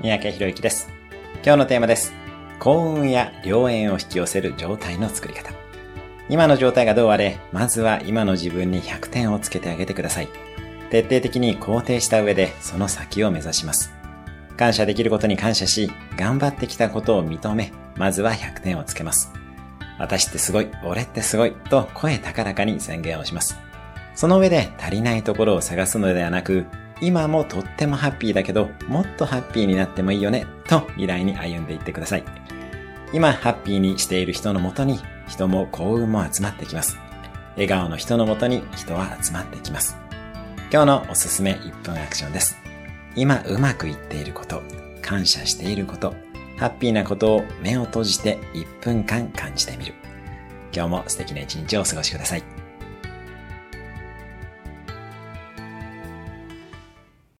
三宅博之です。今日のテーマです。幸運や良縁を引き寄せる状態の作り方。今の状態がどうあれ、まずは今の自分に100点をつけてあげてください。徹底的に肯定した上で、その先を目指します。感謝できることに感謝し、頑張ってきたことを認め、まずは100点をつけます。私ってすごい、俺ってすごい、と声高らかに宣言をします。その上で足りないところを探すのではなく、今もとってもハッピーだけど、もっとハッピーになってもいいよね、と未来に歩んでいってください。今ハッピーにしている人のもとに、人も幸運も集まってきます。笑顔の人のもとに人は集まってきます。今日のおすすめ1分アクションです。今うまくいっていること、感謝していること、ハッピーなことを目を閉じて1分間感じてみる。今日も素敵な一日をお過ごしください。